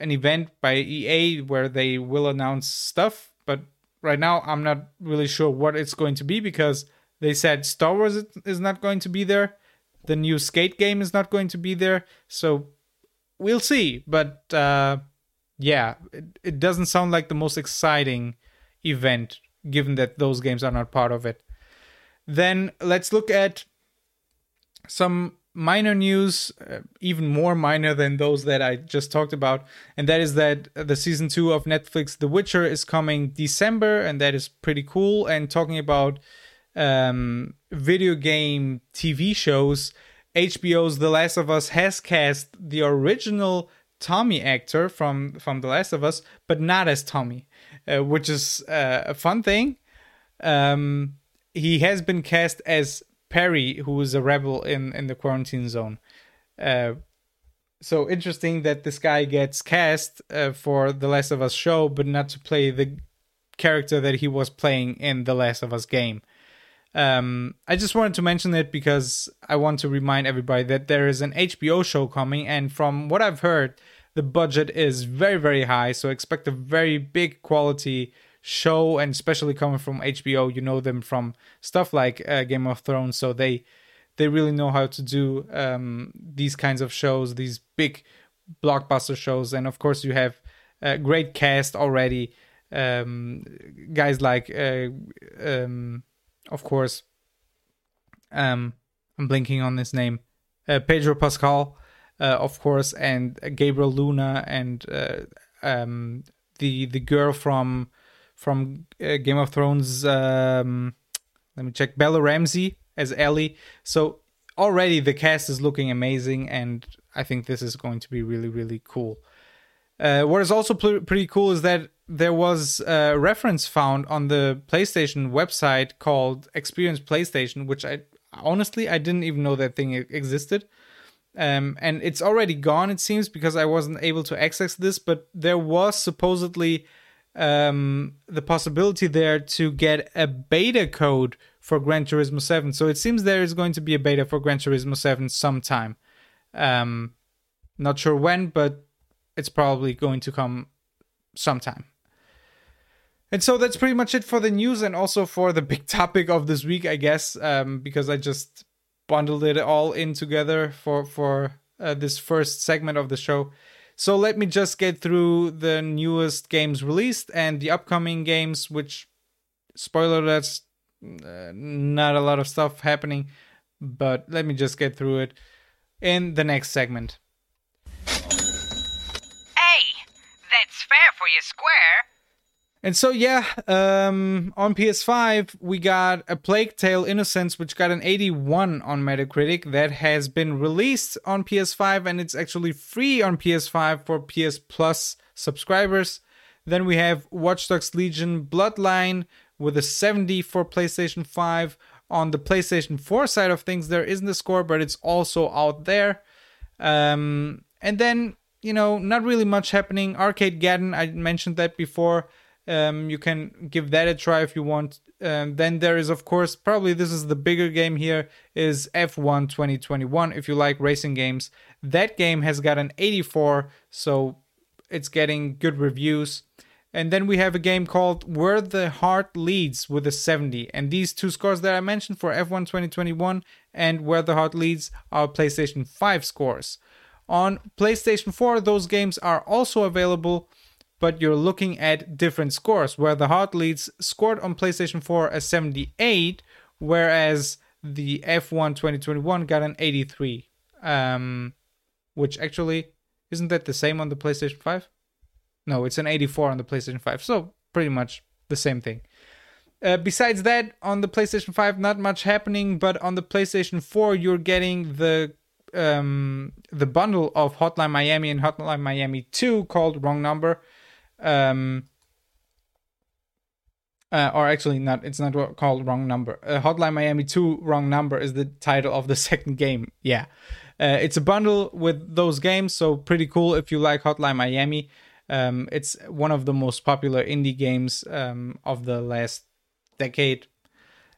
an event by EA where they will announce stuff, but right now I'm not really sure what it's going to be because they said Star Wars is not going to be there, the new Skate game is not going to be there, so we'll see. But uh, yeah, it, it doesn't sound like the most exciting event given that those games are not part of it. Then let's look at some minor news, uh, even more minor than those that I just talked about, and that is that the season two of Netflix The Witcher is coming December, and that is pretty cool. And talking about um, video game TV shows, HBO's The Last of Us has cast the original Tommy actor from from The Last of Us, but not as Tommy, uh, which is uh, a fun thing. Um, he has been cast as Perry, who is a rebel in in the quarantine zone. Uh, so interesting that this guy gets cast uh, for the Last of Us show, but not to play the character that he was playing in the Last of Us game. Um, I just wanted to mention it because I want to remind everybody that there is an HBO show coming, and from what I've heard, the budget is very, very high. So expect a very big quality show, and especially coming from HBO, you know them from stuff like uh, Game of Thrones, so they they really know how to do um, these kinds of shows, these big blockbuster shows, and of course you have a great cast already. Um, guys like, uh, um, of course, um, I'm blinking on this name, uh, Pedro Pascal, uh, of course, and Gabriel Luna, and uh, um, the the girl from from uh, Game of Thrones. Um, let me check. Bella Ramsey as Ellie. So already the cast is looking amazing, and I think this is going to be really, really cool. Uh, what is also pl- pretty cool is that there was a reference found on the PlayStation website called Experience PlayStation, which I honestly I didn't even know that thing existed. Um, and it's already gone, it seems, because I wasn't able to access this. But there was supposedly um, the possibility there to get a beta code for Gran Turismo 7. So it seems there is going to be a beta for Gran Turismo 7 sometime. Um, not sure when, but it's probably going to come sometime. And so that's pretty much it for the news and also for the big topic of this week, I guess, um, because I just bundled it all in together for for uh, this first segment of the show. So let me just get through the newest games released and the upcoming games, which, spoiler that's uh, not a lot of stuff happening, but let me just get through it in the next segment. Hey, that's fair for you, Square. And so yeah, um, on PS5 we got a Plague Tale Innocence, which got an 81 on Metacritic. That has been released on PS5, and it's actually free on PS5 for PS Plus subscribers. Then we have Watch Dogs Legion Bloodline with a 70 for PlayStation 5. On the PlayStation 4 side of things, there isn't a score, but it's also out there. Um, and then you know, not really much happening. Arcadegeddon, I mentioned that before. Um, you can give that a try if you want. Um, then there is, of course, probably this is the bigger game here is F1 2021. If you like racing games, that game has got an 84, so it's getting good reviews. And then we have a game called Where the Heart Leads with a 70. And these two scores that I mentioned for F1 2021 and Where the Heart Leads are PlayStation 5 scores. On PlayStation 4, those games are also available, but you're looking at different scores. Where the Heart Leads scored on PlayStation 4 a 78, whereas the F1 2021 got an 83. Um, which actually isn't that the same on the PlayStation 5? No, it's an 84 on the PlayStation 5. So pretty much the same thing. Uh, besides that, on the PlayStation 5, not much happening, but on the PlayStation 4, you're getting the um, the bundle of Hotline Miami and Hotline Miami 2 called Wrong Number. Um, uh, or actually, not. It's not what called Wrong Number. Uh, Hotline Miami 2 Wrong Number is the title of the second game. Yeah, uh, it's a bundle with those games, so pretty cool if you like Hotline Miami. Um, it's one of the most popular indie games um, of the last decade.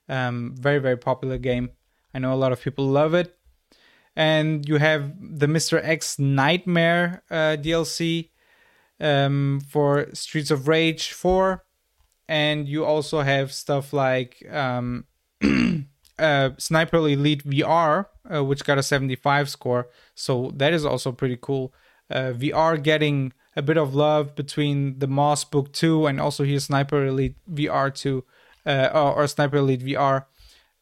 Um, very very popular game. I know a lot of people love it. And you have the Mr. X Nightmare uh, DLC um, for Streets of Rage 4. And you also have stuff like um, uh, Sniper Elite VR, uh, which got a 75 score. So that is also pretty cool. Uh, VR getting a bit of love between the Moss Book 2 and also here Sniper Elite VR 2 uh, or, or, Sniper Elite VR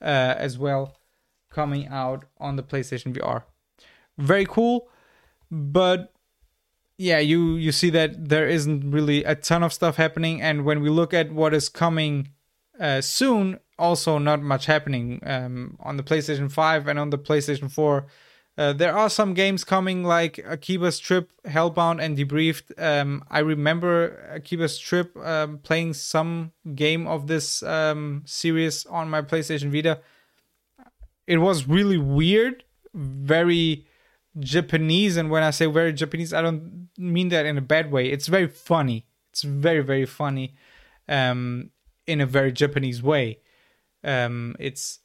uh, as well coming out on the PlayStation VR. Very cool, but yeah, you you see that there isn't really a ton of stuff happening, and when we look at what is coming uh, soon, also not much happening um, on the PlayStation 5 and on the PlayStation 4. Uh, there are some games coming like Akiba's Trip, Hellbound, and Debriefed. Um, I remember Akiba's Trip um, playing some game of this um, series on my PlayStation Vita it was really weird, very Japanese. And when I say very Japanese, I don't mean that in a bad way. It's very funny. It's very very funny, um, in a very Japanese way. Um, it's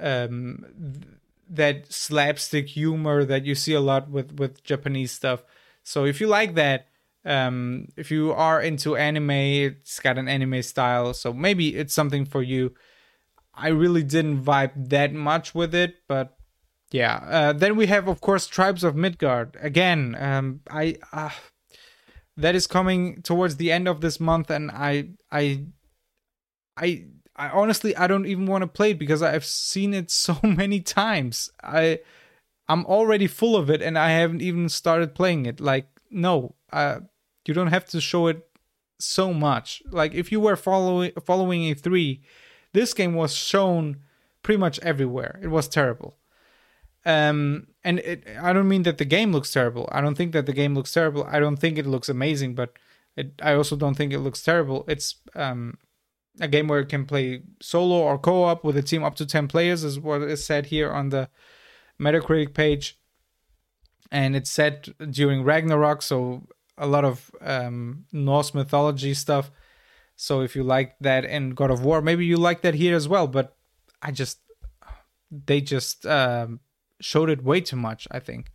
um, th- that slapstick humor that you see a lot with with Japanese stuff. So if you like that, um, if you are into anime, it's got an anime style. So maybe it's something for you. I really didn't vibe that much with it, but yeah. Uh, then we have, of course, Tribes of Midgard. Again, um, I uh, that is coming towards the end of this month, and I, I, I, I honestly I don't even want to play it because I've seen it so many times. I, I'm already full of it, and I haven't even started playing it. Like, no, uh, you don't have to show it so much. Like, if you were following following E3 this game was shown pretty much everywhere. It was terrible. Um, and it, I don't mean that the game looks terrible. I don't think that the game looks terrible. I don't think it looks amazing, but it, I also don't think it looks terrible. It's um, a game where it can play solo or co-op with a team up to 10 players is what is said here on the Metacritic page. And it's set during Ragnarok, so a lot of um, Norse mythology stuff. So if you like that in God of War, maybe you like that here as well. But I just they just um, showed it way too much. I think.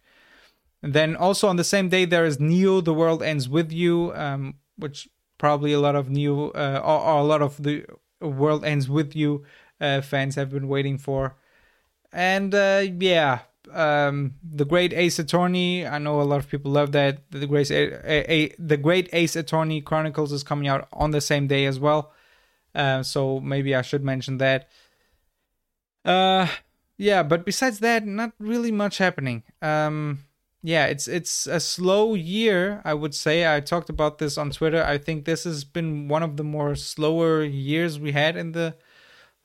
And then also on the same day there is Neo: The World Ends with You, um, which probably a lot of new uh, or, or, a lot of the World Ends with You uh, fans have been waiting for. And uh, yeah, um, the Great Ace Attorney. I know a lot of people love that. The Great a, a, the Great Ace Attorney Chronicles is coming out on the same day as well. Uh, so maybe I should mention that. Uh, yeah, but besides that, not really much happening. Um, yeah, it's it's a slow year, I would say. I talked about this on Twitter. I think this has been one of the more slower years we had in the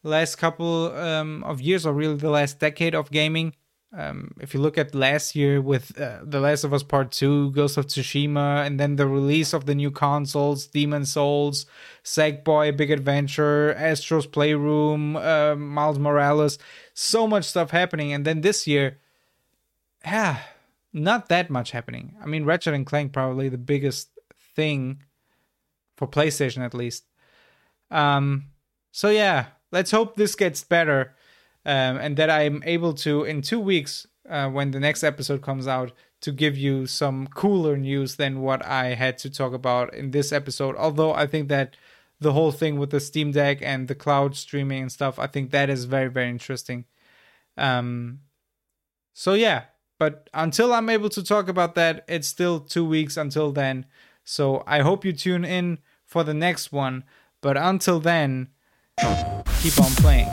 last couple um, of years, or really the last decade of gaming. Um, if you look at last year with uh, The Last of Us Part 2, Ghost of Tsushima, and then the release of the new consoles, Demon Souls, Sackboy, Big Adventure, Astro's Playroom, uh, Miles Morales, so much stuff happening. And then this year, yeah, not that much happening. I mean, Ratchet and Clank probably the biggest thing for PlayStation at least. Um, so yeah, let's hope this gets better, um, and that I'm able to in two weeks uh, when the next episode comes out to give you some cooler news than what I had to talk about in this episode. Although I think that the whole thing with the Steam Deck and the cloud streaming and stuff, I think that is very very interesting. Um, so yeah, but until I'm able to talk about that, it's still two weeks until then. So I hope you tune in for the next one. But until then, keep on playing.